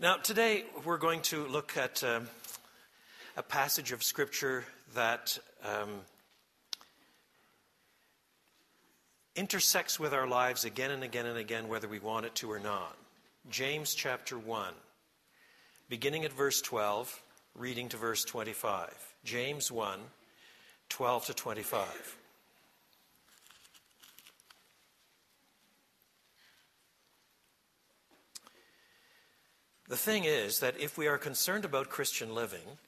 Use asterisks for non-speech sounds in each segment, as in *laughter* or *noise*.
Now, today we're going to look at um, a passage of Scripture that um, intersects with our lives again and again and again, whether we want it to or not. James chapter 1, beginning at verse 12, reading to verse 25. James 1, 12 to 25. The thing is that if we are concerned about Christian living,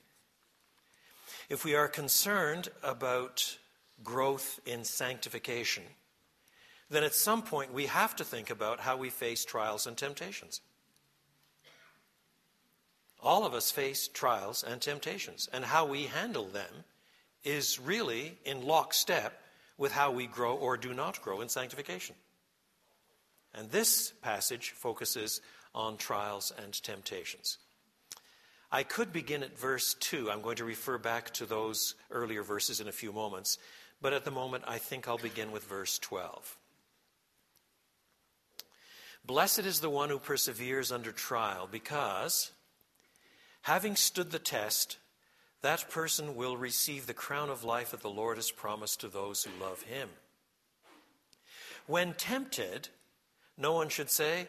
if we are concerned about growth in sanctification, then at some point we have to think about how we face trials and temptations. All of us face trials and temptations, and how we handle them is really in lockstep with how we grow or do not grow in sanctification. And this passage focuses on trials and temptations. I could begin at verse 2. I'm going to refer back to those earlier verses in a few moments, but at the moment I think I'll begin with verse 12. Blessed is the one who perseveres under trial, because, having stood the test, that person will receive the crown of life that the Lord has promised to those who love him. When tempted, no one should say,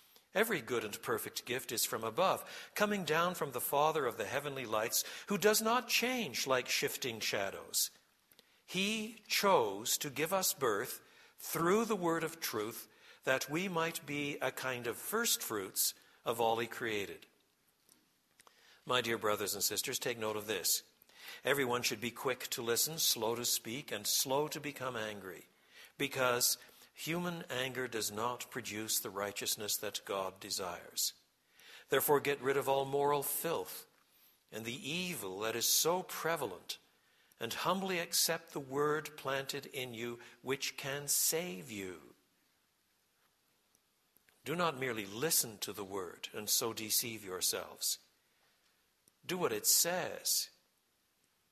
Every good and perfect gift is from above, coming down from the Father of the heavenly lights, who does not change like shifting shadows. He chose to give us birth through the word of truth, that we might be a kind of first fruits of all he created. My dear brothers and sisters, take note of this. Everyone should be quick to listen, slow to speak, and slow to become angry, because Human anger does not produce the righteousness that God desires. Therefore, get rid of all moral filth and the evil that is so prevalent, and humbly accept the word planted in you, which can save you. Do not merely listen to the word and so deceive yourselves. Do what it says.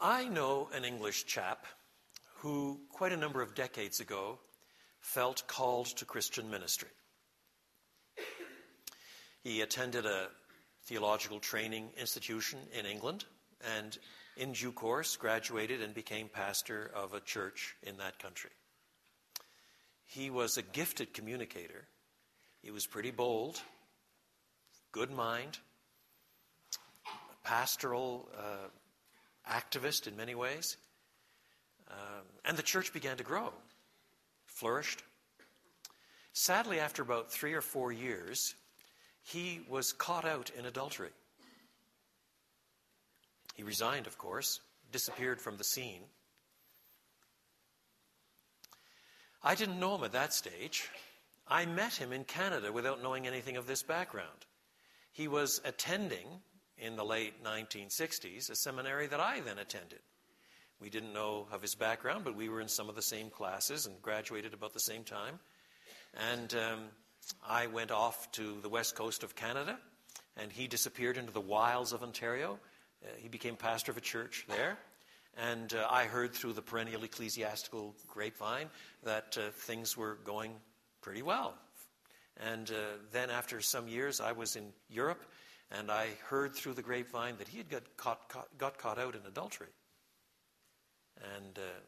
I know an English chap who, quite a number of decades ago, felt called to Christian ministry. He attended a theological training institution in England and, in due course, graduated and became pastor of a church in that country. He was a gifted communicator. He was pretty bold, good mind, pastoral. Uh, activist in many ways. Um, and the church began to grow, flourished. Sadly, after about three or four years, he was caught out in adultery. He resigned, of course, disappeared from the scene. I didn't know him at that stage. I met him in Canada without knowing anything of this background. He was attending in the late 1960s, a seminary that I then attended. We didn't know of his background, but we were in some of the same classes and graduated about the same time. And um, I went off to the west coast of Canada, and he disappeared into the wilds of Ontario. Uh, he became pastor of a church there. And uh, I heard through the perennial ecclesiastical grapevine that uh, things were going pretty well. And uh, then, after some years, I was in Europe and I heard through the grapevine that he had got caught, caught got caught out in adultery and uh,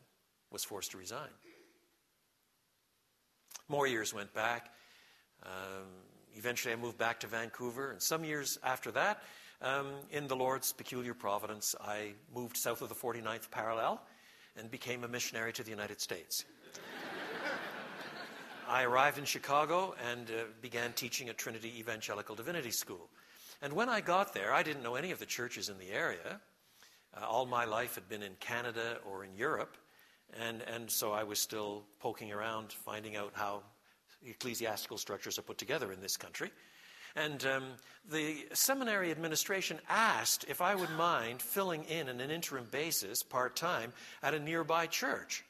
was forced to resign. More years went back. Um, eventually, I moved back to Vancouver, and some years after that, um, in the Lord's peculiar providence, I moved south of the 49th parallel and became a missionary to the United States. *laughs* I arrived in Chicago and uh, began teaching at Trinity Evangelical Divinity School. And when I got there, I didn't know any of the churches in the area. Uh, all my life had been in Canada or in Europe, and, and so I was still poking around, finding out how ecclesiastical structures are put together in this country. And um, the seminary administration asked if I would mind filling in on an interim basis, part time, at a nearby church.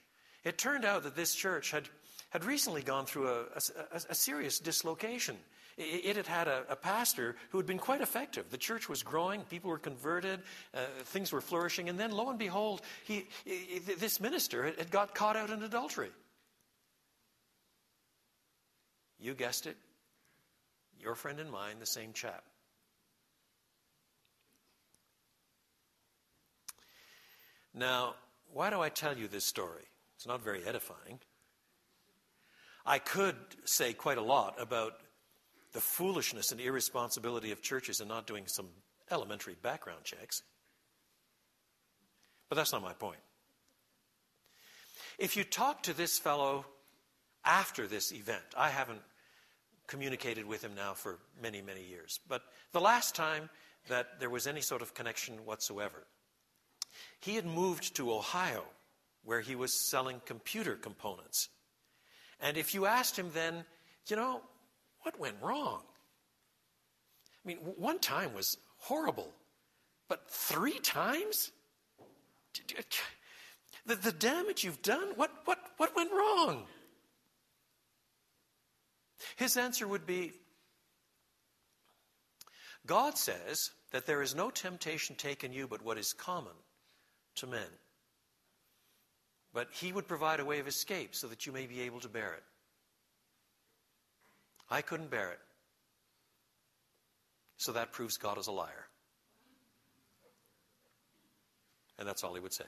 It turned out that this church had, had recently gone through a, a, a serious dislocation. It, had had a, a, pastor who had been quite effective. The church was growing, people were converted, uh, things were flourishing, and then lo and behold, he, he, this minister had got caught out in adultery. You guessed it, your friend and mine, the same chap. Now, why do I tell you this story? It's not very edifying. I could say quite a lot about the foolishness and irresponsibility of churches in not doing some elementary background checks. But that's not my point. If you talk to this fellow after this event, I haven't communicated with him now for many, many years. But the last time that there was any sort of connection whatsoever, he had moved to Ohio where he was selling computer components. And if you asked him then, you know, what went wrong? I mean, one time was horrible, but three times? The, the damage you've done, what, what, what went wrong? His answer would be God says that there is no temptation taken you but what is common to men. But He would provide a way of escape so that you may be able to bear it. I couldn't bear it. So that proves God is a liar. And that's all he would say.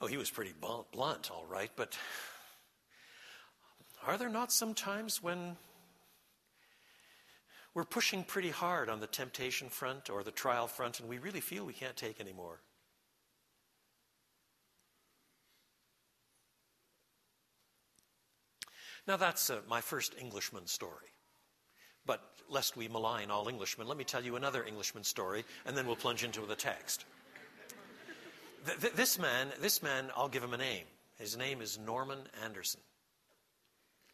Oh, he was pretty blunt, all right, but are there not some times when we're pushing pretty hard on the temptation front or the trial front and we really feel we can't take anymore? Now, that's uh, my first Englishman story. But lest we malign all Englishmen, let me tell you another Englishman story, and then we'll plunge into the text. Th- th- this man, this man, I'll give him a name. His name is Norman Anderson.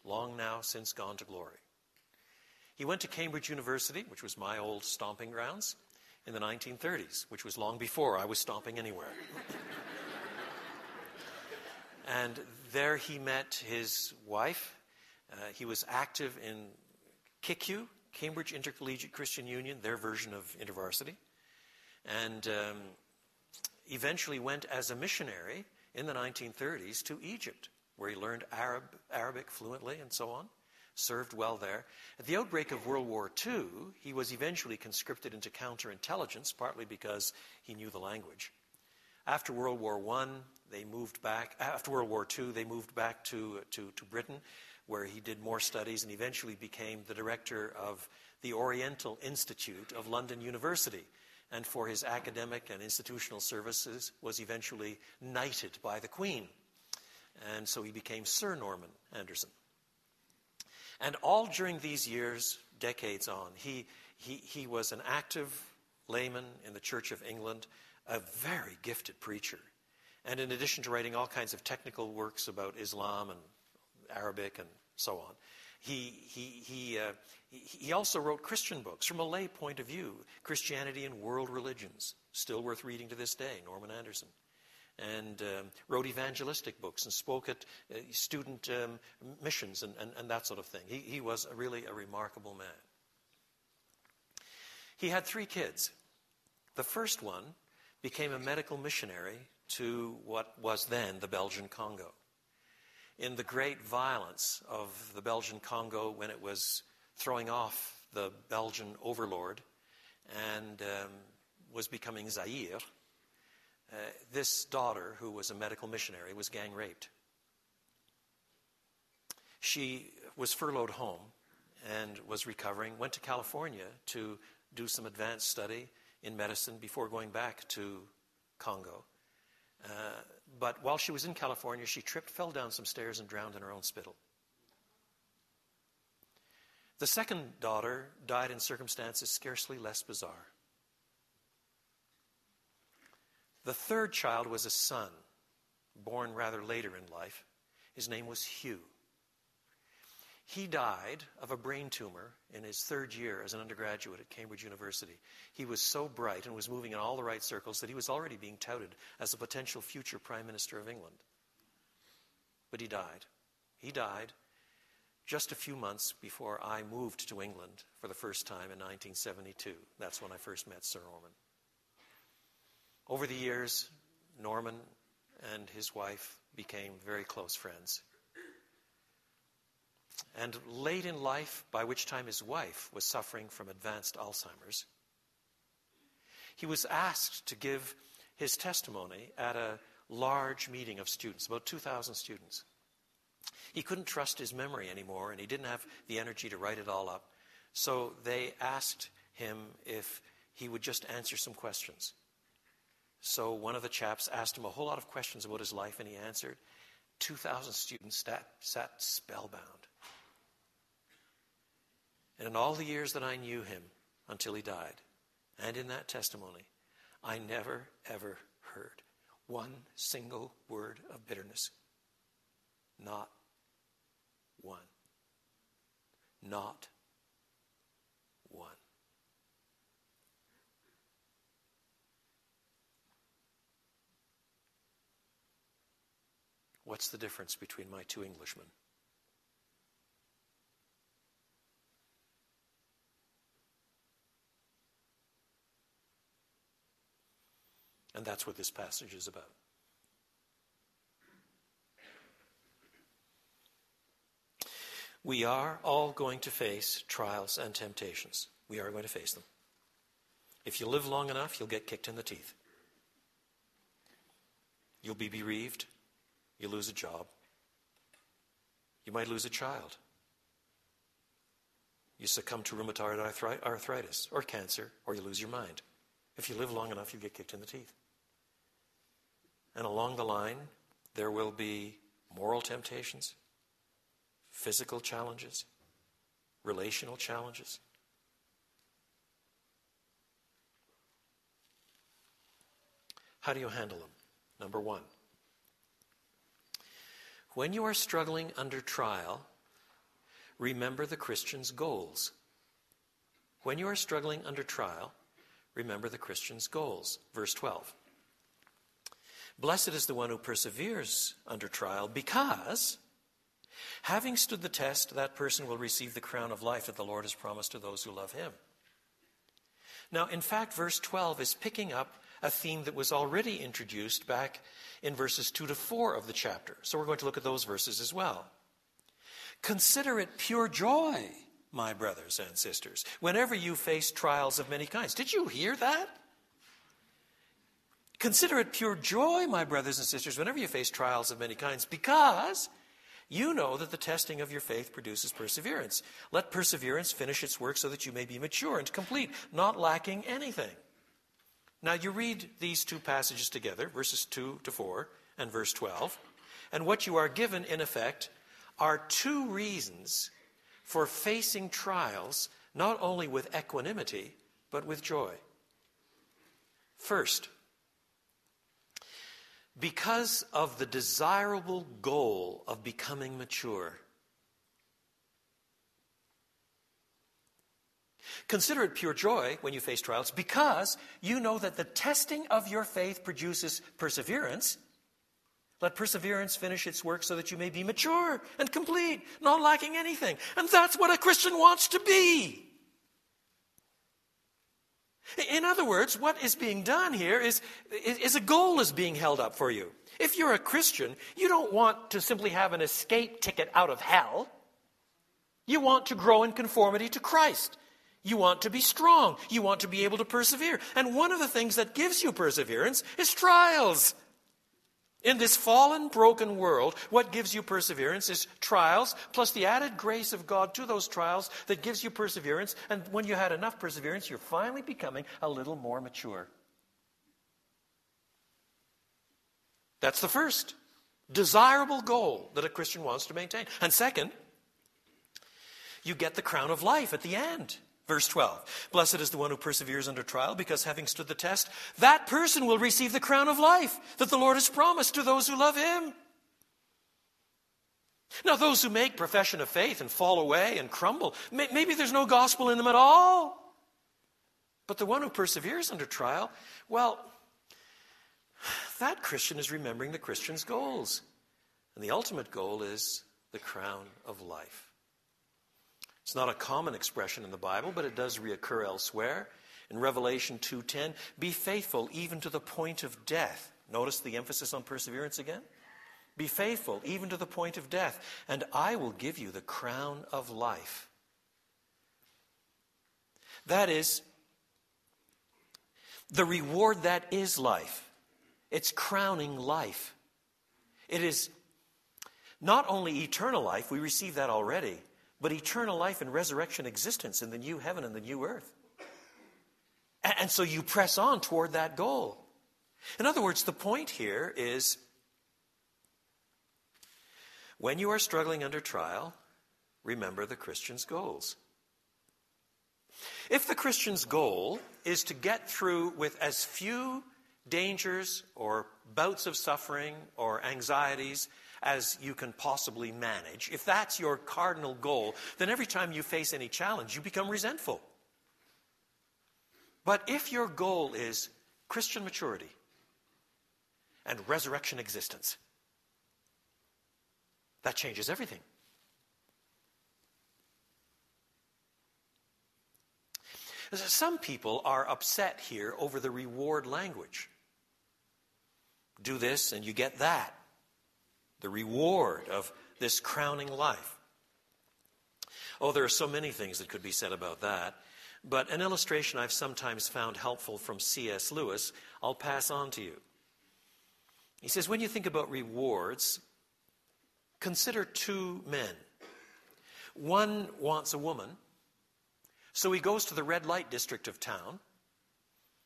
Long now since gone to glory. He went to Cambridge University, which was my old stomping grounds, in the 1930s, which was long before I was stomping anywhere. *laughs* and there he met his wife. Uh, he was active in CICU, Cambridge Intercollegiate Christian Union, their version of InterVarsity. And um, eventually went as a missionary in the 1930s to Egypt, where he learned Arab, Arabic fluently and so on, served well there. At the outbreak of World War II, he was eventually conscripted into counterintelligence, partly because he knew the language. After World War I, they moved back. After World War II, they moved back to, to, to Britain, where he did more studies and eventually became the director of the Oriental Institute of London University, and for his academic and institutional services was eventually knighted by the Queen. And so he became Sir Norman Anderson. And all during these years, decades on, he, he, he was an active layman in the Church of England, a very gifted preacher. And in addition to writing all kinds of technical works about Islam and Arabic and so on, he, he, he, uh, he also wrote Christian books from a lay point of view Christianity and World Religions, still worth reading to this day, Norman Anderson. And um, wrote evangelistic books and spoke at uh, student um, missions and, and, and, that sort of thing. He, he was a really a remarkable man. He had three kids. The first one became a medical missionary to what was then the Belgian Congo in the great violence of the Belgian Congo when it was throwing off the Belgian overlord and um, was becoming Zaire. Uh, this daughter, who was a medical missionary, was gang raped. She was furloughed home and was recovering, went to California to do some advanced study in medicine before going back to Congo. Uh, but while she was in California, she tripped, fell down some stairs, and drowned in her own spittle. The second daughter died in circumstances scarcely less bizarre. The third child was a son, born rather later in life. His name was Hugh. He died of a brain tumor in his third year as an undergraduate at Cambridge University. He was so bright and was moving in all the right circles that he was already being touted as a potential future Prime Minister of England. But he died. He died just a few months before I moved to England for the first time in 1972. That's when I first met Sir Norman. Over the years, Norman and his wife became very close friends. And late in life, by which time his wife was suffering from advanced Alzheimer's, he was asked to give his testimony at a large meeting of students, about 2,000 students. He couldn't trust his memory anymore, and he didn't have the energy to write it all up. So they asked him if he would just answer some questions. So one of the chaps asked him a whole lot of questions about his life, and he answered. 2,000 students sat, sat spellbound. And in all the years that I knew him until he died, and in that testimony, I never, ever heard one single word of bitterness. Not one. Not one. What's the difference between my two Englishmen? And that's what this passage is about. We are all going to face trials and temptations. We are going to face them. If you live long enough, you'll get kicked in the teeth. You'll be bereaved. You'll lose a job. You might lose a child. You succumb to rheumatoid arthritis or cancer, or you lose your mind. If you live long enough, you get kicked in the teeth. And along the line, there will be moral temptations, physical challenges, relational challenges. How do you handle them? Number one, when you are struggling under trial, remember the Christian's goals. When you are struggling under trial, remember the Christian's goals. Verse 12. Blessed is the one who perseveres under trial because Having stood the test, that person will receive the crown of life that the Lord has promised to those who love him. Now, in fact, verse 12 is picking up a theme that was already introduced back in verses 2 to 4 of the chapter. So we're going to look at those verses as well. Consider it pure joy, my brothers and sisters, whenever you face trials of many kinds. Did you hear that? Consider it pure joy, my brothers and sisters, whenever you face trials of many kinds, because you know that the testing of your faith produces perseverance. Let perseverance finish its work so that you may be mature and complete, not lacking anything. Now, you read these two passages together, verses 2 to 4 and verse 12, and what you are given, in effect, are two reasons for facing trials not only with equanimity, but with joy. First, because of the desirable goal of becoming mature. Consider it pure joy when you face trials because you know that the testing of your faith produces perseverance. Let perseverance finish its work so that you may be mature and complete, not lacking anything. And that's what a Christian wants to be. In other words, what is being done here is, is a goal is being held up for you. If you're a Christian, you don't want to simply have an escape ticket out of hell. You want to grow in conformity to Christ. You want to be strong. You want to be able to persevere. And one of the things that gives you perseverance is trials. In this fallen, broken world, what gives you perseverance is trials, plus the added grace of God to those trials that gives you perseverance. And when you had enough perseverance, you're finally becoming a little more mature. That's the first desirable goal that a Christian wants to maintain. And second, you get the crown of life at the end. Verse 12 Blessed is the one who perseveres under trial, because having stood the test, that person will receive the crown of life that the Lord has promised to those who love him. Now, those who make profession of faith and fall away and crumble, maybe there's no gospel in them at all. But the one who perseveres under trial, well, that Christian is remembering the Christian's goals. And the ultimate goal is the crown of life. It's not a common expression in the Bible, but it does reoccur elsewhere. In Revelation 2:10, be faithful even to the point of death. Notice the emphasis on perseverance again. Be faithful even to the point of death, and I will give you the crown of life. That is the reward that is life. It's crowning life. It is not only eternal life, we receive that already, but eternal life and resurrection existence in the new heaven and the new earth. And so you press on toward that goal. In other words, the point here is when you are struggling under trial, remember the Christian's goals. If the Christian's goal is to get through with as few dangers or bouts of suffering or anxieties as you can possibly manage, if that's your cardinal goal, then every time you face any challenge, you become resentful. But if your goal is Christian maturity and resurrection existence, that changes everything. Some people are upset here over the reward language. Do this and you get that. The reward of this crowning life. Oh, there are so many things that could be said about that. But an illustration I've sometimes found helpful from C.S. Lewis, I'll pass on to you. He says, when you think about rewards, consider two men. One wants a woman so he goes to the red light district of town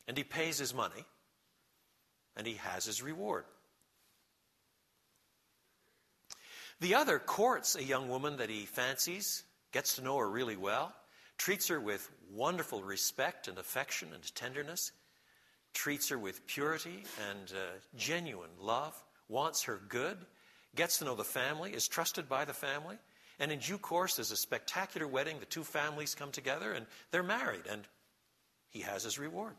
and he pays his money and he has his reward. The other courts a young woman that he fancies, gets to know her really well, treats her with wonderful respect and affection and tenderness, treats her with purity and uh, genuine love, wants her good, gets to know the family, is trusted by the family, and in due course, there's a spectacular wedding. The two families come together and they're married, and he has his reward.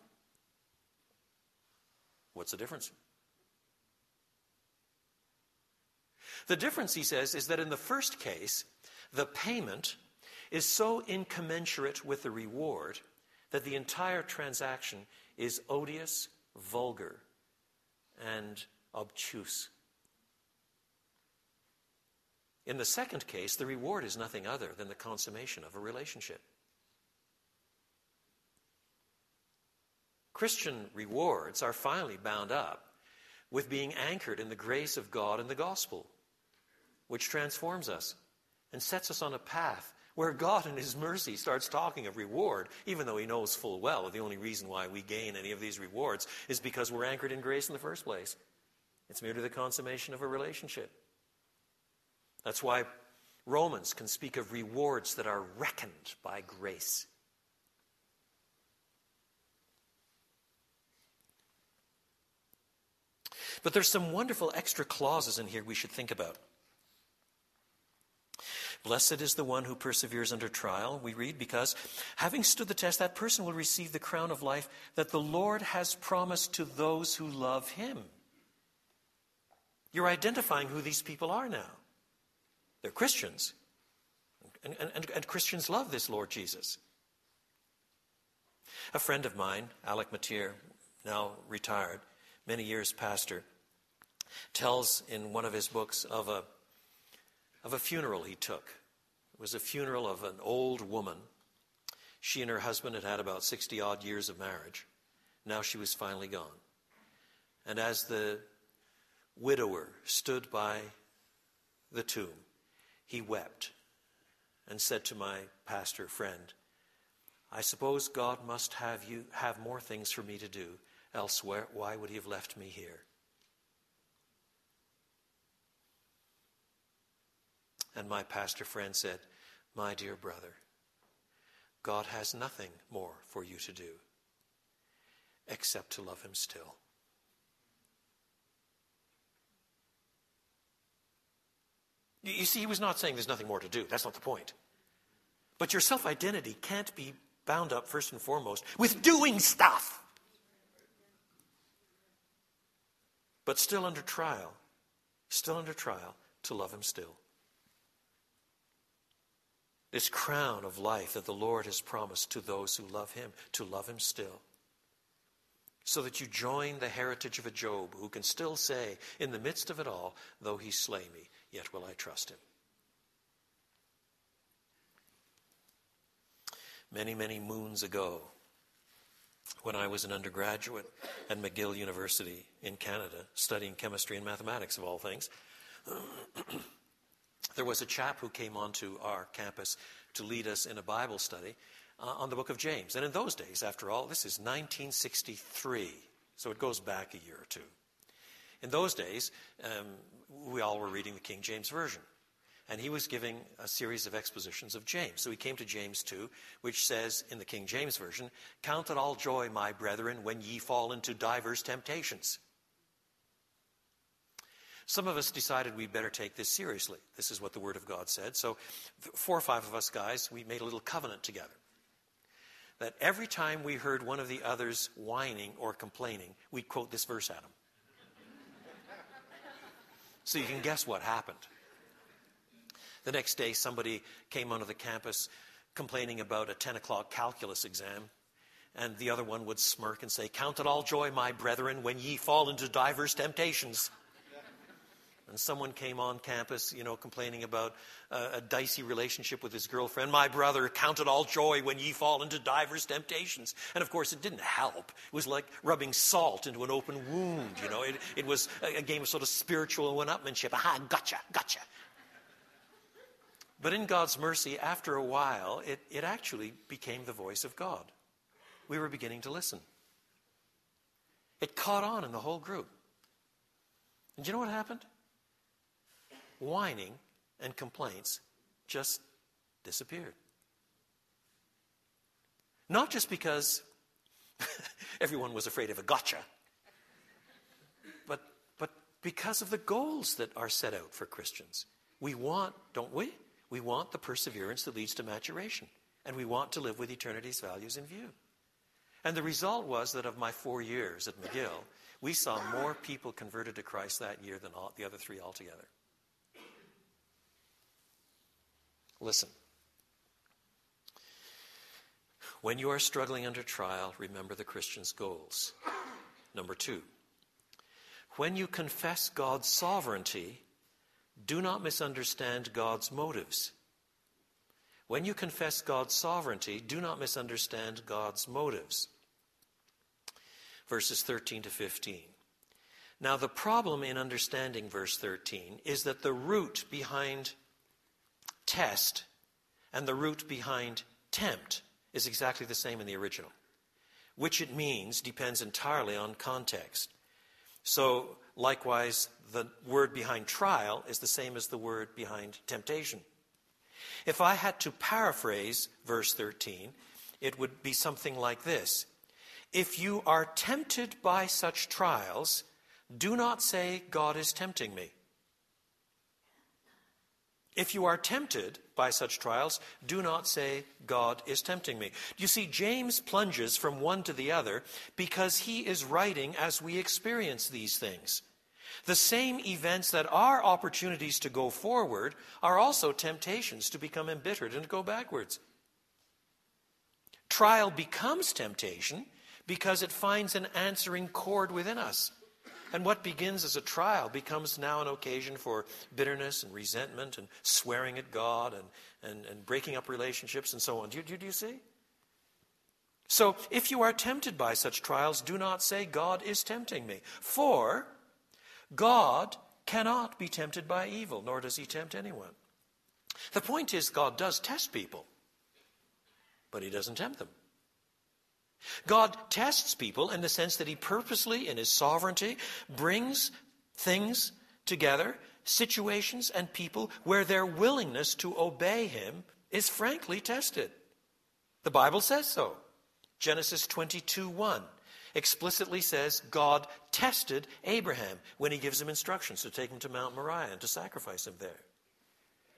What's the difference? The difference, he says, is that in the first case, the payment is so incommensurate with the reward that the entire transaction is odious, vulgar, and obtuse. In the second case, the reward is nothing other than the consummation of a relationship. Christian rewards are finally bound up with being anchored in the grace of God and the gospel, which transforms us and sets us on a path where God in His mercy starts talking of reward, even though He knows full well the only reason why we gain any of these rewards is because we're anchored in grace in the first place. It's merely the consummation of a relationship. That's why Romans can speak of rewards that are reckoned by grace. But there's some wonderful extra clauses in here we should think about. Blessed is the one who perseveres under trial, we read, because having stood the test, that person will receive the crown of life that the Lord has promised to those who love him. You're identifying who these people are now. They're Christians. And, and, and, Christians love this Lord Jesus. A friend of mine, Alec Motyer, now retired, many years pastor, tells in one of his books of a, of a funeral he took. It was a funeral of an old woman. She and her husband had had about 60 odd years of marriage. Now she was finally gone. And as the widower stood by the tomb, he wept and said to my pastor friend, I suppose God must have you have more things for me to do elsewhere. Why would he have left me here? And my pastor friend said, My dear brother, God has nothing more for you to do except to love him still. You see, he was not saying there's nothing more to do. That's not the point. But your self identity can't be bound up, first and foremost, with doing stuff. But still under trial, still under trial, to love him still. This crown of life that the Lord has promised to those who love him, to love him still. So that you join the heritage of a Job who can still say, in the midst of it all, though he slay me, yet will I trust him. Many, many moons ago, when I was an undergraduate at McGill University in Canada, studying chemistry and mathematics, of all things, there was a chap who came onto our campus to lead us in a Bible study uh, on the book of James. And in those days, after all, this is 1963, so it goes back a year or two. In those days, um, we all were reading the King James Version. And he was giving a series of expositions of James. So he came to James 2, which says in the King James Version, Count it all joy, my brethren, when ye fall into divers temptations. Some of us decided we'd better take this seriously. This is what the Word of God said. So, four or five of us guys, we made a little covenant together. That every time we heard one of the others whining or complaining, we'd quote this verse at them. *laughs* So you can guess what happened. The next day, somebody came onto the campus complaining about a 10 o'clock calculus exam. And the other one would smirk and say, Count it all joy, my brethren, when ye fall into divers temptations. And someone came on campus, you know, complaining about a, a dicey relationship with his girlfriend. My brother, count it all joy when ye fall into divers temptations. And of course, it didn't help. It was like rubbing salt into an open wound, you know. It, it was a, a game of sort of spiritual one-upmanship. Aha, gotcha, gotcha. But in God's mercy, after a while, it, it actually became the voice of God. We were beginning to listen. It caught on in the whole group. And you know what happened? Whining and complaints just disappeared. Not just because *laughs* everyone was afraid of a gotcha, but, but because of the goals that are set out for Christians. We want, don't we? We want the perseverance that leads to maturation. And we want to live with eternity's values in view. And the result was that of my four years at McGill, we saw more people converted to Christ that year than all, the other three altogether. Listen. When you are struggling under trial, remember the Christian's goals. Number two, when you confess God's sovereignty, do not misunderstand God's motives. When you confess God's sovereignty, do not misunderstand God's motives. Verses 13 to 15. Now, the problem in understanding verse 13 is that the root behind test and the root behind tempt is exactly the same in the original. Which it means depends entirely on context. So, likewise, the word behind trial is the same as the word behind temptation. If I had to paraphrase verse 13, it would be something like this If you are tempted by such trials, do not say, God is tempting me. If you are tempted by such trials, do not say, God is tempting me. You see, James plunges from one to the other because he is writing as we experience these things. The same events that are opportunities to go forward are also temptations to become embittered and go backwards. Trial becomes temptation because it finds an answering chord within us. And what begins as a trial becomes now an occasion for bitterness and resentment and swearing at God and, and, and breaking up relationships and so on. Do you, do you see? So if you are tempted by such trials, do not say, God is tempting me. For God cannot be tempted by evil, nor does he tempt anyone. The point is, God does test people, but he doesn't tempt them. God tests people in the sense that he purposely, in his sovereignty, brings things together, situations and people, where their willingness to obey him is frankly tested. The Bible says so. Genesis 22 1 explicitly says God tested Abraham when he gives him instructions to take him to Mount Moriah and to sacrifice him there.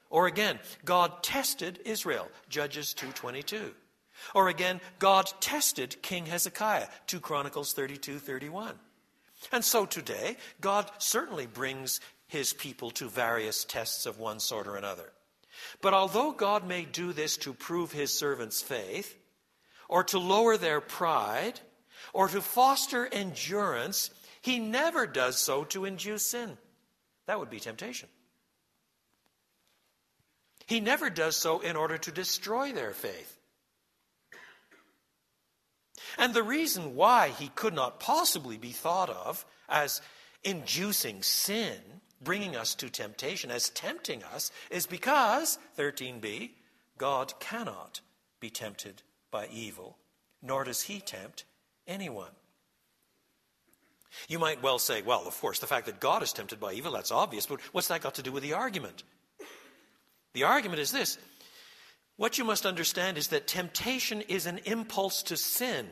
Or again, God tested Israel, Judges 2:22. Or again, God tested King Hezekiah, 2 Chronicles 32:31. And so today, God certainly brings his people to various tests of one sort or another. But although God may do this to prove his servants' faith, or to lower their pride, or to foster endurance, he never does so to induce sin. That would be temptation. He never does so in order to destroy their faith. And the reason why he could not possibly be thought of as inducing sin, bringing us to temptation, as tempting us, is because, 13b, God cannot be tempted by evil, nor does he tempt anyone. You might well say, well, of course, the fact that God is tempted by evil, that's obvious, but what's that got to do with the argument? The argument is this what you must understand is that temptation is an impulse to sin.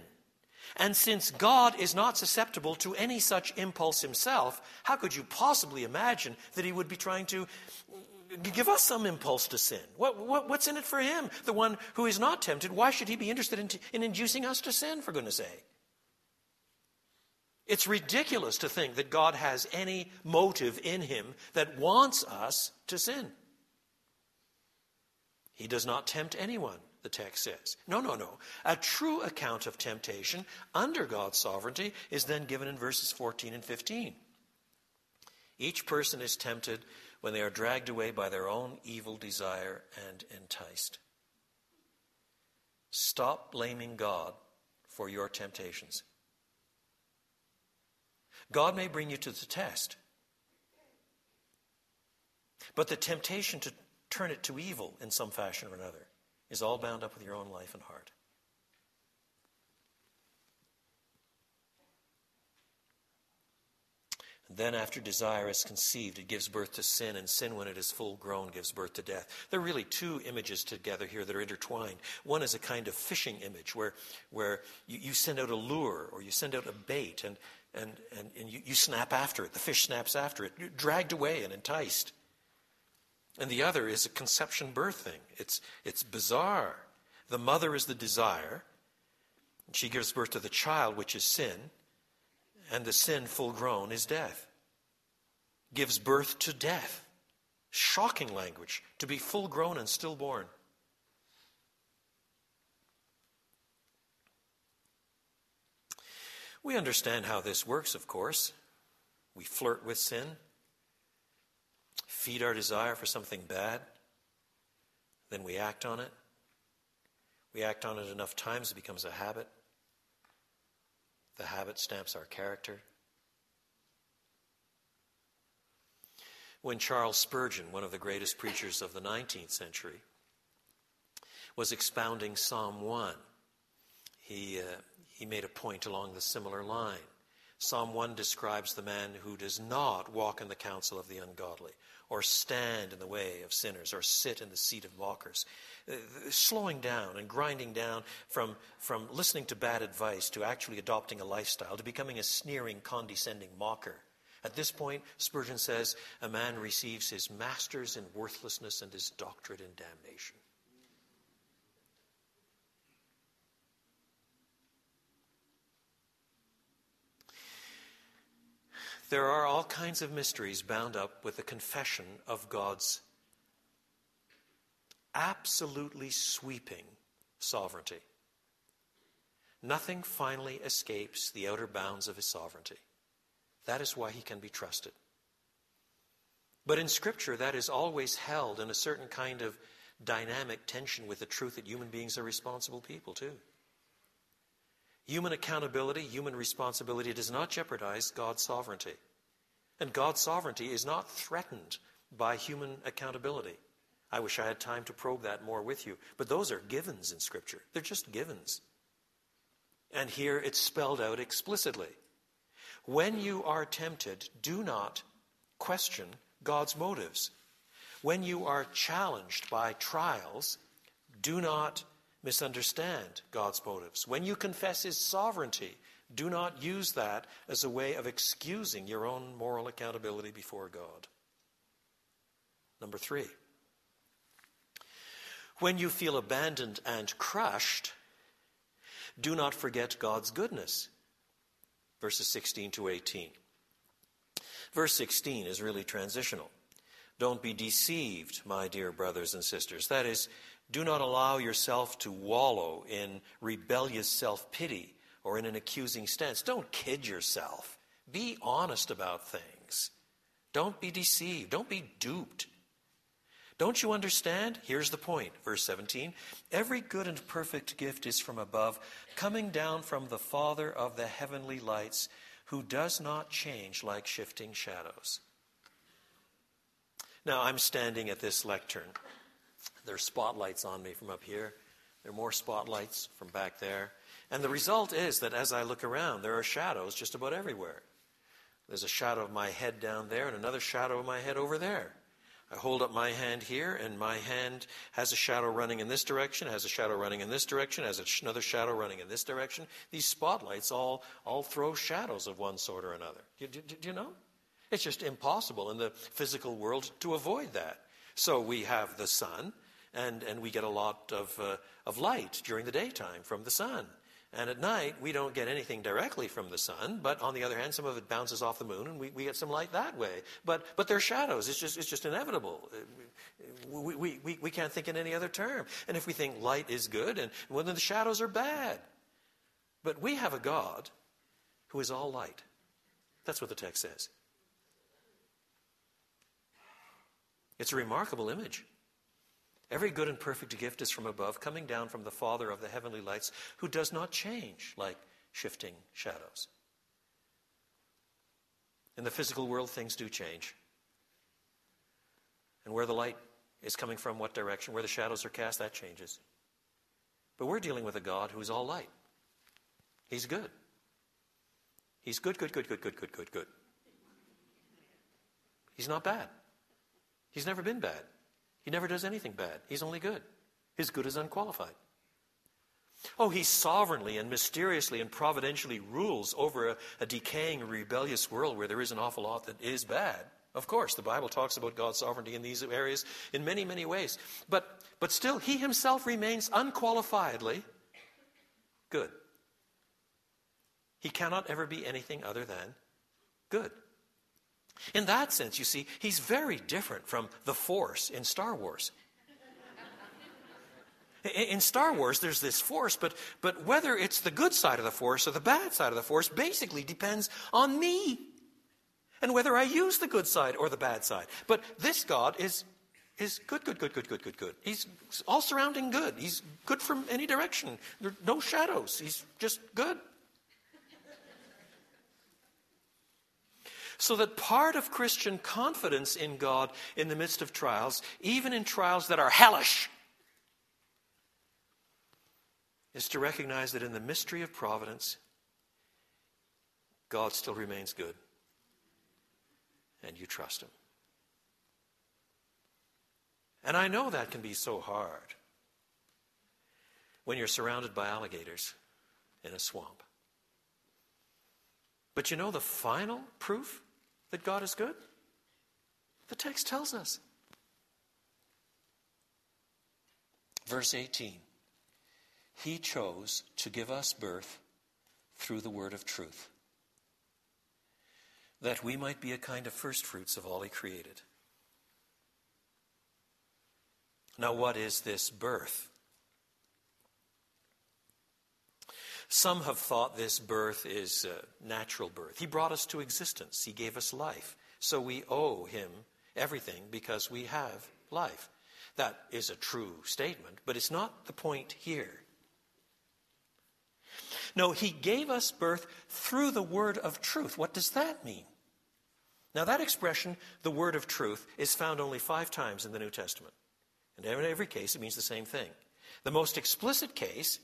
And since God is not susceptible to any such impulse himself, how could you possibly imagine that he would be trying to give us some impulse to sin? What, what, what's in it for him? The one who is not tempted, why should he be interested in, in inducing us to sin, for goodness sake? It's ridiculous to think that God has any motive in him that wants us to sin. He does not tempt anyone, the text says. No, no, no. A true account of temptation under God's sovereignty is then given in verses 14 and 15. Each person is tempted when they are dragged away by their own evil desire and enticed. Stop blaming God for your temptations. God may bring you to the test, but the temptation to turn it to evil in some fashion or another is all bound up with your own life and heart. Then, after desire is conceived, it gives birth to sin, and sin, when it is full grown, gives birth to death. There are really two images together here that are intertwined. One is a kind of fishing image where, where you, you send out a lure or you send out a bait, and, and, and, and you, you snap after it. The fish snaps after it, dragged away and enticed. And the other is a conception birth thing. It's, it's bizarre. The mother is the desire. She gives birth to the child, which is sin. And the sin, full grown, is death. Gives birth to death. Shocking language. To be full grown and stillborn. We understand how this works, of course. We flirt with sin feed our desire for something bad, then we act on it. We act on it enough times, it becomes a habit. The habit stamps our character. When Charles Spurgeon, one of the greatest preachers of the 19th century, was expounding Psalm 1, he, uh, he made a point along the similar line. Psalm 1 describes the man who does not walk in the counsel of the ungodly, or stand in the way of sinners or sit in the seat of mockers. Uh, slowing down and grinding down from, from listening to bad advice to actually adopting a lifestyle to becoming a sneering, condescending mocker. At this point, Spurgeon says, a man receives his masters in worthlessness and his doctorate in damnation. There are all kinds of mysteries bound up with the confession of God's absolutely sweeping sovereignty. Nothing finally escapes the outer bounds of his sovereignty. That is why he can be trusted. But in Scripture, that is always held in a certain kind of dynamic tension with the truth that human beings are responsible people, too. Human accountability, human responsibility does not jeopardize God's sovereignty. And God's sovereignty is not threatened by human accountability. I wish I had time to probe that more with you. But those are givens in Scripture. They're just givens. And here it's spelled out explicitly. When you are tempted, do not question God's motives. When you are challenged by trials, do not misunderstand God's motives. When you confess His sovereignty, do not use that as a way of excusing your own moral accountability before God. Number three, when you feel abandoned and crushed, do not forget God's goodness. Verses 16 to 18. Verse 16 is really transitional. Don't be deceived, my dear brothers and sisters. That is, do not allow yourself to wallow in rebellious self pity or in an accusing stance. Don't kid yourself. Be honest about things. Don't be deceived. Don't be duped. Don't you understand? Here's the point. Verse 17 Every good and perfect gift is from above, coming down from the Father of the heavenly lights, who does not change like shifting shadows. Now, I'm standing at this lectern. There are spotlights on me from up here. There are more spotlights from back there. And the result is that as I look around, there are shadows just about everywhere. There's a shadow of my head down there and another shadow of my head over there. I hold up my hand here, and my hand has a shadow running in this direction, has a shadow running in this direction, has another shadow running in this direction. These spotlights all, all throw shadows of one sort or another. Do, do, do you know? It's just impossible in the physical world to avoid that. So we have the sun, and, and we get a lot of, uh, of light during the daytime from the sun. And at night, we don't get anything directly from the sun, but on the other hand, some of it bounces off the moon, and we, we get some light that way. But, but they're shadows. It's just, it's just inevitable. We, we, we, we can't think in any other term. And if we think light is good, and well, then the shadows are bad. But we have a God who is all light. That's what the text says. It's a remarkable image. Every good and perfect gift is from above, coming down from the Father of the heavenly lights, who does not change like shifting shadows. In the physical world, things do change. And where the light is coming from, what direction, where the shadows are cast, that changes. But we're dealing with a God who is all light. He's good. He's good, good, good, good, good, good, good, good. He's not bad. He's never been bad. He never does anything bad. He's only good. His good is unqualified. Oh, he sovereignly and mysteriously and providentially rules over a, a, decaying, rebellious world where there is an awful lot that is bad. Of course, the Bible talks about God's sovereignty in these areas in many, many ways. But, but still, he himself remains unqualifiedly good. He cannot ever be anything other than good. In that sense, you see, he's very different from the Force in Star Wars. In Star Wars, there's this force, but, but whether it's the good side of the force or the bad side of the force basically depends on me and whether I use the good side or the bad side. But this God is, is good, good, good, good, good, good, good. He's all surrounding good. He's good from any direction. There are no shadows. He's just good. So that part of Christian confidence in God in the midst of trials, even in trials that are hellish, is to recognize that in the mystery of providence, God still remains good. And you trust Him. And I know that can be so hard when you're surrounded by alligators in a swamp. But you know the final proof that God is good? The text tells us. Verse 18 He chose to give us birth through the word of truth, that we might be a kind of firstfruits of all He created. Now, what is this birth? Some have thought this birth is uh, natural birth. He brought us to existence, He gave us life. So we owe Him everything because we have life. That is a true statement, but it's not the point here. No, he gave us birth through the word of truth. What does that mean? Now, that expression, the word of truth, is found only five times in the New Testament. And in every case, it means the same thing. The most explicit case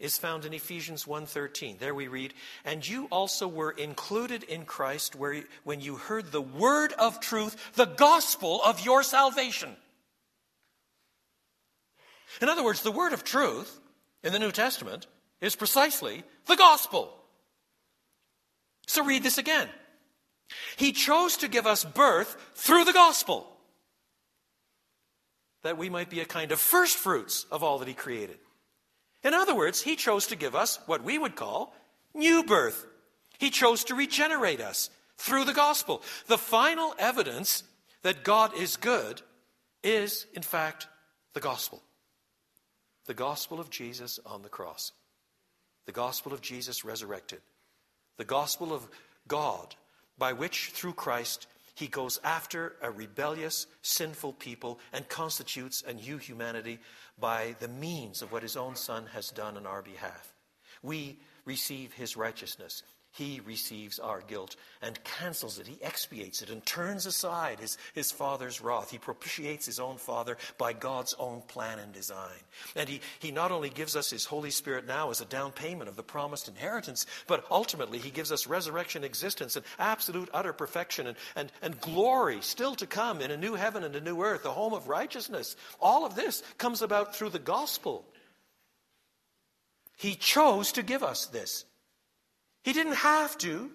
is found in Ephesians 1:13. There we read, "And you also were included in Christ where, when you heard the word of truth, the gospel of your salvation." In other words, the word of truth in the New Testament is precisely the gospel. So read this again. He chose to give us birth through the gospel that we might be a kind of first fruits of all that he created. In other words, he chose to give us what we would call new birth. He chose to regenerate us through the gospel. The final evidence that God is good is, in fact, the gospel. The gospel of Jesus on the cross. The gospel of Jesus resurrected. The gospel of God by which, through Christ, he goes after a rebellious, sinful people and constitutes a new humanity by the means of what his own Son has done on our behalf. We receive his righteousness. He receives our guilt and cancels it. He expiates it and turns aside his, his Father's wrath. He propitiates his own Father by God's own plan and design. And he, he not only gives us his Holy Spirit now as a down payment of the promised inheritance, but ultimately he gives us resurrection existence and absolute utter perfection and, and, and glory still to come in a new heaven and a new earth, a home of righteousness. All of this comes about through the gospel. He chose to give us this. He didn't have to.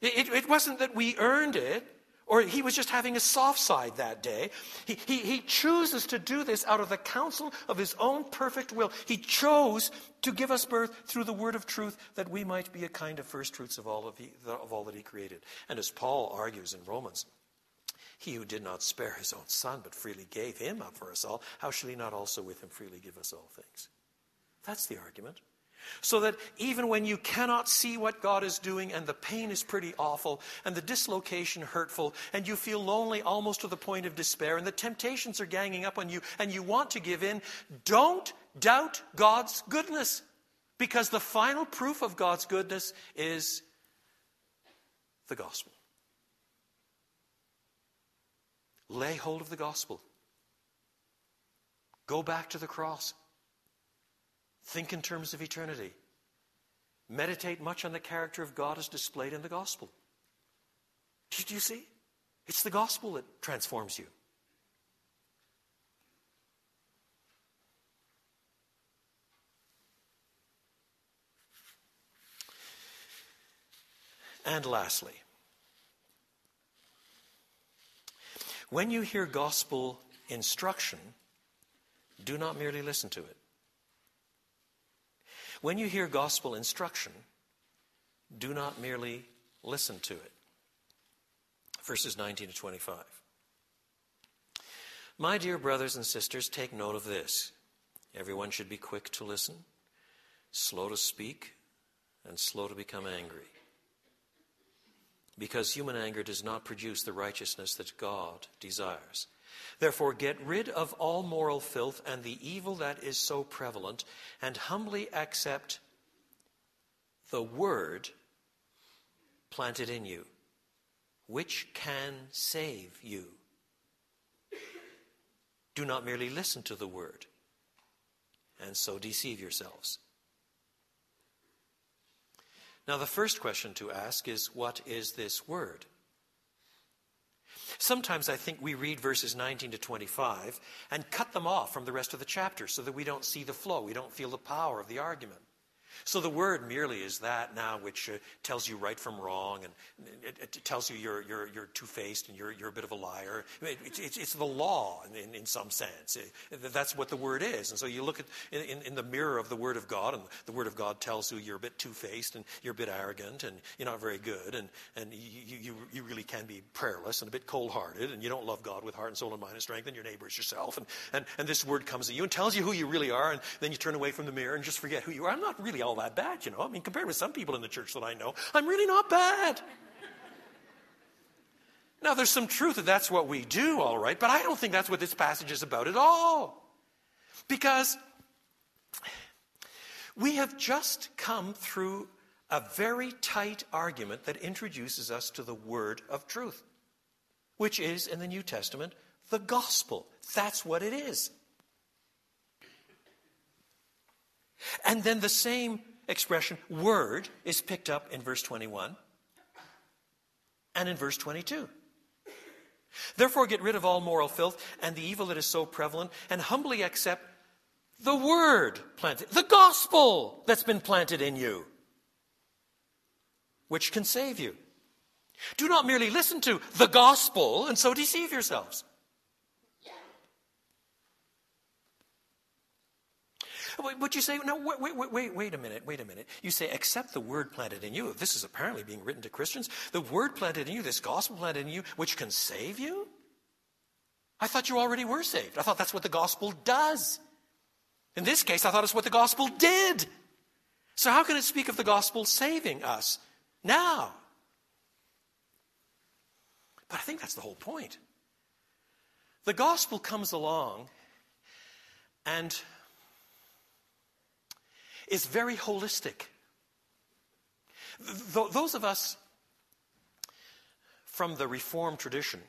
It, it, wasn't that we earned it or he was just having a soft side that day. He, he, he chooses to do this out of the counsel of his own perfect will. He chose to give us birth through the word of truth that we might be a kind of first fruits of all, of, he, of all that he created. And as Paul argues in Romans, he who did not spare his own son, but freely gave him up for us all, how shall he not also with him freely give us all things? That's the argument. So that even when you cannot see what God is doing and the pain is pretty awful and the dislocation hurtful and you feel lonely almost to the point of despair and the temptations are ganging up on you and you want to give in, don't doubt God's goodness. Because the final proof of God's goodness is the gospel. Lay hold of the gospel. Go back to the cross. Think in terms of eternity. Meditate much on the character of God as displayed in the gospel. Do you see? It's the gospel that transforms you. And lastly, when you hear gospel instruction, do not merely listen to it. When you hear gospel instruction, do not merely listen to it. Verses 19 to 25. My dear brothers and sisters, take note of this. Everyone should be quick to listen, slow to speak, and slow to become angry. Because human anger does not produce the righteousness that God desires. Therefore, get rid of all moral filth and the evil that is so prevalent, and humbly accept the word planted in you, which can save you. Do not merely listen to the word and so deceive yourselves. Now, the first question to ask is what is this word? Sometimes I think we read verses 19 to 25 and cut them off from the rest of the chapter so that we don't see the flow, we don't feel the power of the argument. So the word merely is that now which uh, tells you right from wrong and it, it tells you you're, you're, you're two faced and you're, you're a bit of a liar. It, it's, it's the law in, in some sense. that's what the word is. And so you look at in, in, the mirror of the word of God, and the word of God tells you you're a bit two faced and you're a bit arrogant and you're not very good and, and you, you, you really can be prayerless and a bit cold hearted and you don't love God with heart and soul and mind and strength and your neighbor is yourself. And, and, and this word comes at you and tells you who you really are and then you turn away from the mirror and just forget who you are. I'm not really all that bad, you know. I mean, compared with some people in the church that I know, I'm really not bad. Now, there's some truth that that's what we do, all right, but I don't think that's what this passage is about at all. Because We have just come through a very tight argument that introduces us to the word of truth, which is in the New Testament the gospel. That's what it is. And then the same expression, word, is picked up in verse 21 and in verse 22. Therefore, get rid of all moral filth and the evil that is so prevalent, and humbly accept the word planted, the gospel that's been planted in you, which can save you. Do not merely listen to the gospel and so deceive yourselves. Would you say, no, wait, wait, wait, wait a minute, wait a minute. You say, accept the word planted in you. This is apparently being written to Christians. The word planted in you, this gospel planted in you, which can save you? I thought you already were saved. I thought that's what the gospel does. In this case, I thought it's what the gospel did. So, how can it speak of the gospel saving us now? But I think that's the whole point. The gospel comes along and is very holistic. Th- those of us from the Reformed tradition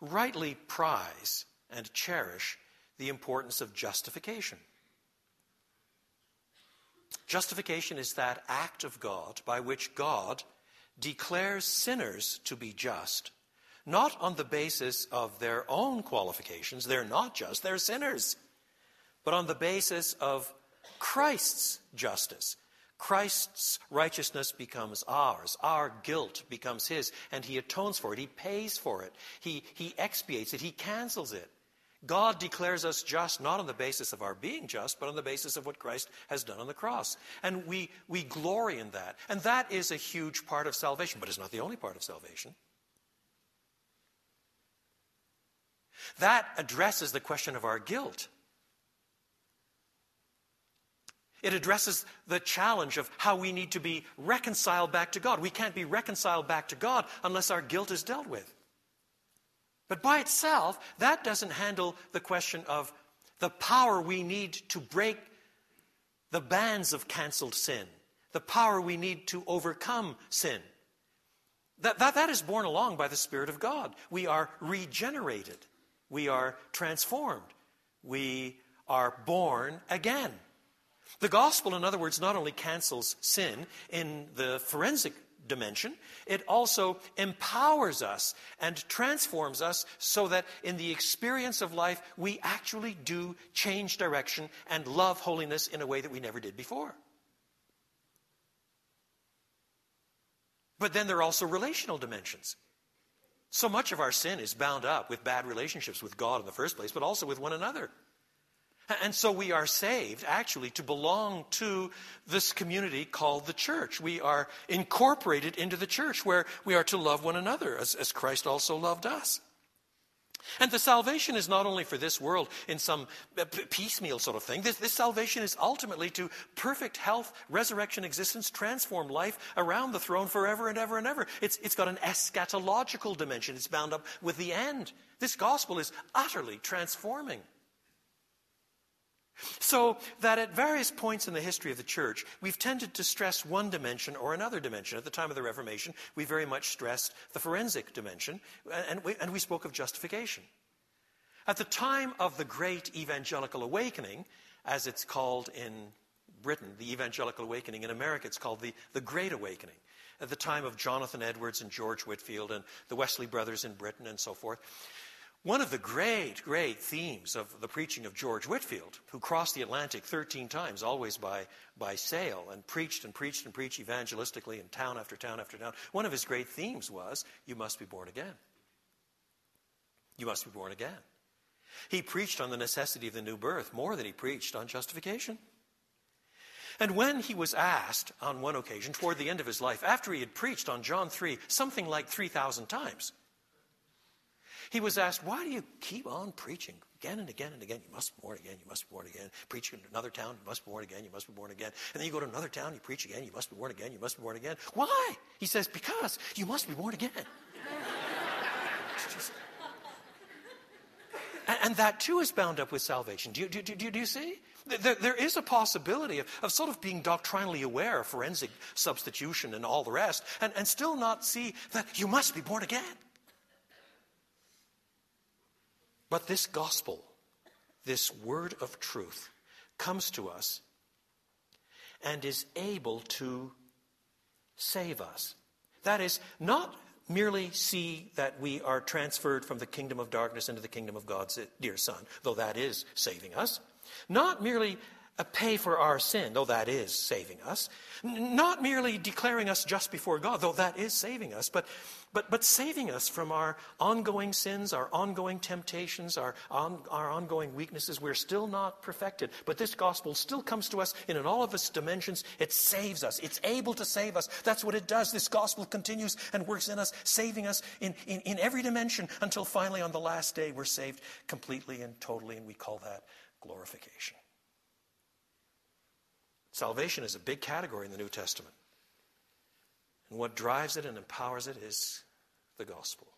rightly prize and cherish the importance of justification. Justification is that act of God by which God declares sinners to be just, not on the basis of their own qualifications, they're not just, they're sinners, but on the basis of Christ's justice. Christ's righteousness becomes ours. Our guilt becomes his, and he atones for it. He pays for it. He, he expiates it. He cancels it. God declares us just not on the basis of our being just, but on the basis of what Christ has done on the cross. And we, we glory in that. And that is a huge part of salvation, but it's not the only part of salvation. That addresses the question of our guilt. It addresses the challenge of how we need to be reconciled back to God. We can't be reconciled back to God unless our guilt is dealt with. But by itself, that doesn't handle the question of the power we need to break the bands of canceled sin, the power we need to overcome sin. That, that, that is borne along by the Spirit of God. We are regenerated, we are transformed, we are born again. The gospel, in other words, not only cancels sin in the forensic dimension, it also empowers us and transforms us so that in the experience of life, we actually do change direction and love holiness in a way that we never did before. But then there are also relational dimensions. So much of our sin is bound up with bad relationships with God in the first place, but also with one another. And so we are saved, actually, to belong to this community called the church. We are incorporated into the church where we are to love one another as, as Christ also loved us. And the salvation is not only for this world in some uh, piecemeal sort of thing. This, this, salvation is ultimately to perfect health, resurrection, existence, transform life around the throne forever and ever and ever. It's, it's got an eschatological dimension. It's bound up with the end. This gospel is utterly transforming. So that at various points in the history of the church, we've tended to stress one dimension or another dimension. At the time of the Reformation, we very much stressed the forensic dimension, and we, and we spoke of justification. At the time of the great evangelical awakening, as it's called in Britain, the evangelical awakening, in America, it's called the, the Great Awakening. At the time of Jonathan Edwards and George Whitefield and the Wesley brothers in Britain and so forth, one of the great, great themes of the preaching of George Whitefield, who crossed the Atlantic 13 times, always by, by sail, and preached and preached and preached evangelistically in town after town after town, one of his great themes was, You must be born again. You must be born again. He preached on the necessity of the new birth more than he preached on justification. And when he was asked on one occasion, toward the end of his life, after he had preached on John 3 something like 3,000 times, he was asked, Why do you keep on preaching again and again and again? You must be born again, you must be born again. Preach in another town, you must be born again, you must be born again. And then you go to another town, you preach again, you must be born again, you must be born again. Why? He says, Because you must be born again. *laughs* and that too is bound up with salvation. Do you, do, do, do you see? There, there is a possibility of, of sort of being doctrinally aware of forensic substitution and all the rest, and, and still not see that you must be born again. But this gospel, this word of truth, comes to us and is able to save us. That is, not merely see that we are transferred from the kingdom of darkness into the kingdom of God's dear Son, though that is saving us. Not merely a pay for our sin, though that is saving us. Not merely declaring us just before God, though that is saving us, but, but, but saving us from our ongoing sins, our ongoing temptations, our, on, our ongoing weaknesses. We're still not perfected, but this gospel still comes to us in all of its dimensions. It saves us. It's able to save us. That's what it does. This gospel continues and works in us, saving us in, in, in every dimension until finally on the last day we're saved completely and totally, and we call that glorification. Salvation is a big category in the New Testament. And what drives it and empowers it is the gospel.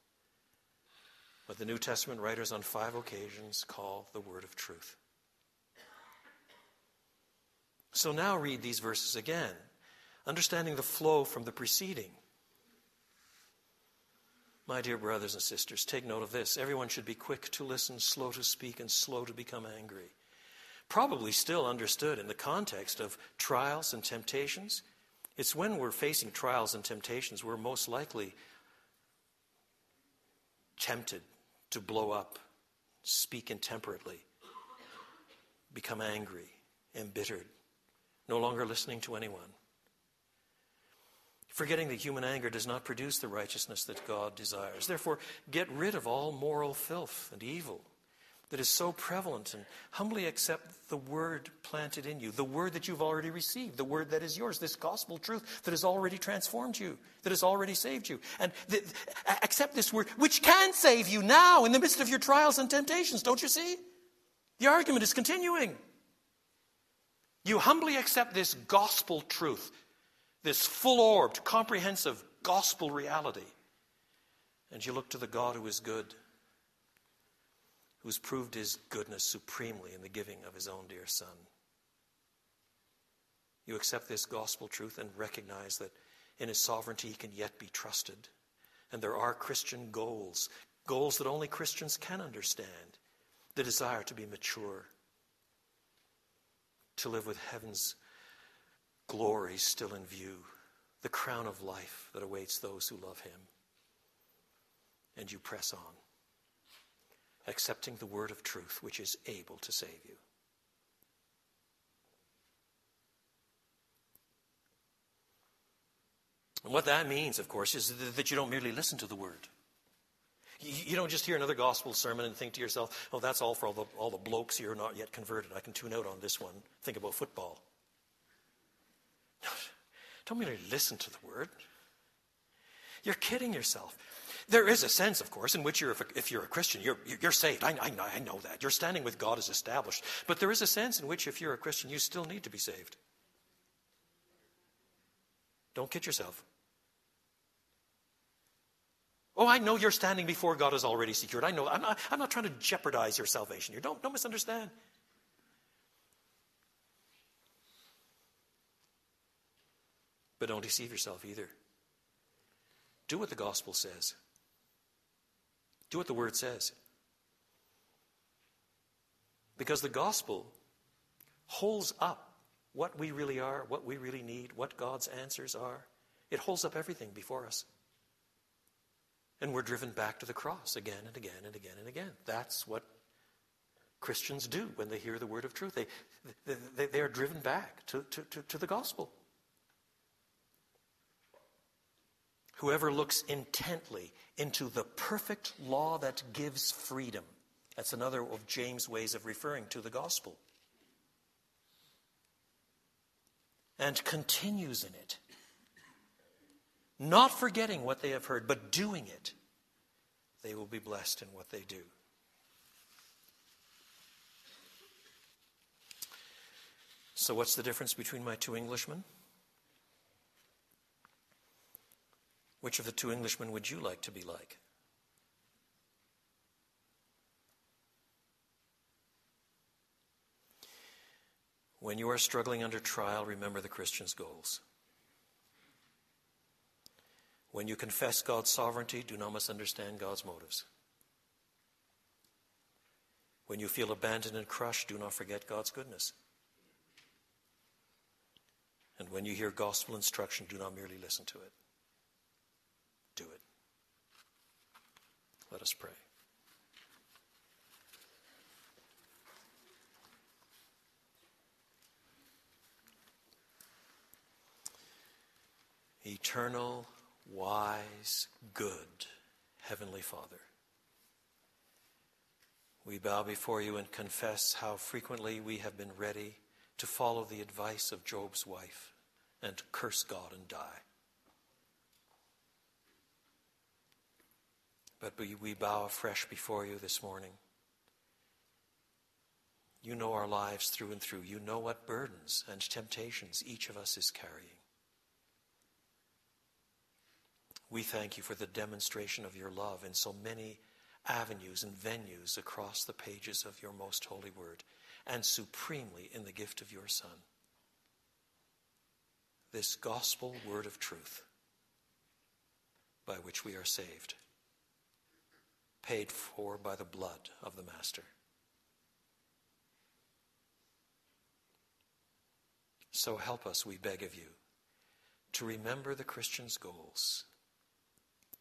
What the New Testament writers on five occasions call the word of truth. So now read these verses again, understanding the flow from the preceding. My dear brothers and sisters, take note of this. Everyone should be quick to listen, slow to speak, and slow to become angry probably still understood in the context of trials and temptations. It's when we're facing trials and temptations we're most likely tempted to blow up, speak intemperately, become angry, embittered, no longer listening to anyone. Forgetting that human anger does not produce the righteousness that God desires. Therefore, get rid of all moral filth and evil that is so prevalent and humbly accept the word planted in you, the word that you've already received, the word that is yours, this gospel truth that has already transformed you, that has already saved you. And th- accept this word, which can save you now in the midst of your trials and temptations, don't you see? The argument is continuing. You humbly accept this gospel truth, this full orbed, comprehensive gospel reality, and you look to the God who is good who's proved his goodness supremely in the giving of his own dear Son. You accept this gospel truth and recognize that in his sovereignty he can yet be trusted. And there are Christian goals, goals that only Christians can understand the desire to be mature, to live with heaven's glory still in view, the crown of life that awaits those who love him. And you press on accepting the word of truth, which is able to save you. And what that means, of course, is that you don't merely listen to the word. You don't just hear another gospel sermon and think to yourself, oh, that's all for all the, all the blokes here not yet converted. I can tune out on this one. Think about football. Don't merely listen to the word. You're kidding yourself. There is a sense, of course, in which you're, if you're a Christian, you're, you're saved. I, I, I know that. Your standing with God is established. But there is a sense in which, if you're a Christian, you still need to be saved. Don't kid yourself. Oh, I know your standing before God is already secured. I know. I'm not, I'm not trying to jeopardize your salvation here. Don't, don't misunderstand. But don't deceive yourself either. Do what the gospel says. Do what the word says. Because the gospel holds up what we really are, what we really need, what God's answers are. It holds up everything before us. And we're driven back to the cross again and again and again and again. That's what Christians do when they hear the word of truth. They, they, they are driven back to, to, to, to the gospel. Whoever looks intently into the perfect law that gives freedom. That's another of James' ways of referring to the gospel. And continues in it. Not forgetting what they have heard, but doing it. They will be blessed in what they do. So, what's the difference between my two Englishmen? Which of the two Englishmen would you like to be like? When you are struggling under trial, remember the Christian's goals. When you confess God's sovereignty, do not misunderstand God's motives. When you feel abandoned and crushed, do not forget God's goodness. And when you hear gospel instruction, do not merely listen to it. Do it. Let us pray. Eternal, wise, good Heavenly Father, we bow before you and confess how frequently we have been ready to follow the advice of Job's wife and curse God and die. But we, bow afresh before you this morning. You know our lives through and through. You know what burdens and temptations each of us is carrying. We thank you for the demonstration of your love in so many avenues and venues across the pages of your most holy word, and supremely in the gift of your Son. This gospel word of truth by which we are saved, paid for by the blood of the Master. So help us, we beg of you, to remember the Christian's goals,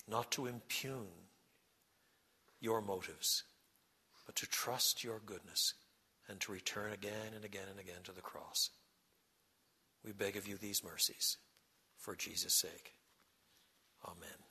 not to impugn your motives, but to trust your goodness and to return again and again and again to the cross. We beg of you these mercies for Jesus' sake. Amen.